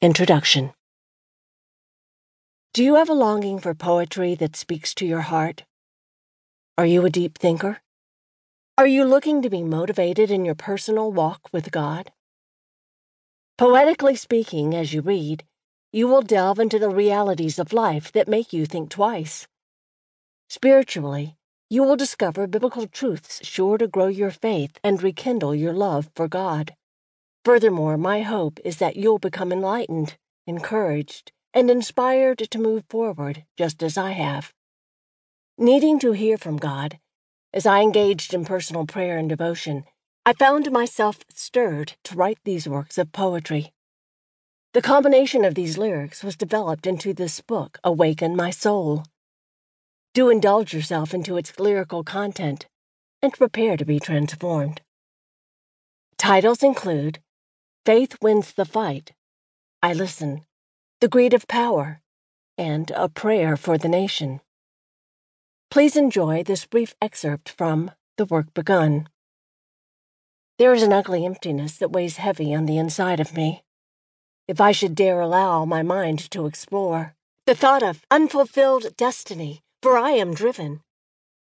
Introduction Do you have a longing for poetry that speaks to your heart? Are you a deep thinker? Are you looking to be motivated in your personal walk with God? Poetically speaking, as you read, you will delve into the realities of life that make you think twice. Spiritually, you will discover biblical truths sure to grow your faith and rekindle your love for God. Furthermore, my hope is that you'll become enlightened, encouraged, and inspired to move forward just as I have. Needing to hear from God, as I engaged in personal prayer and devotion, I found myself stirred to write these works of poetry. The combination of these lyrics was developed into this book, Awaken My Soul. Do indulge yourself into its lyrical content and prepare to be transformed. Titles include Faith Wins the Fight, I Listen, The Greed of Power, and A Prayer for the Nation. Please enjoy this brief excerpt from The Work Begun. There is an ugly emptiness that weighs heavy on the inside of me. If I should dare allow my mind to explore the thought of unfulfilled destiny, for I am driven,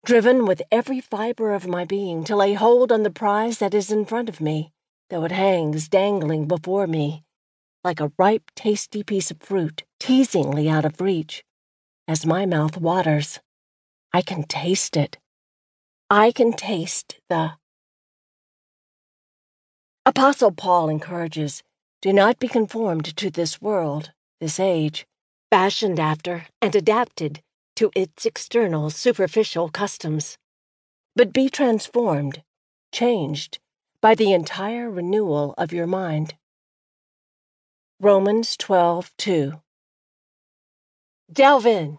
driven with every fiber of my being to lay hold on the prize that is in front of me though it hangs dangling before me, like a ripe, tasty piece of fruit teasingly out of reach. As my mouth waters, I can taste it. I can taste the. Apostle Paul encourages do not be conformed to this world, this age, fashioned after and adapted to its external, superficial customs, but be transformed, changed by the entire renewal of your mind. Romans 12 2. Delve in,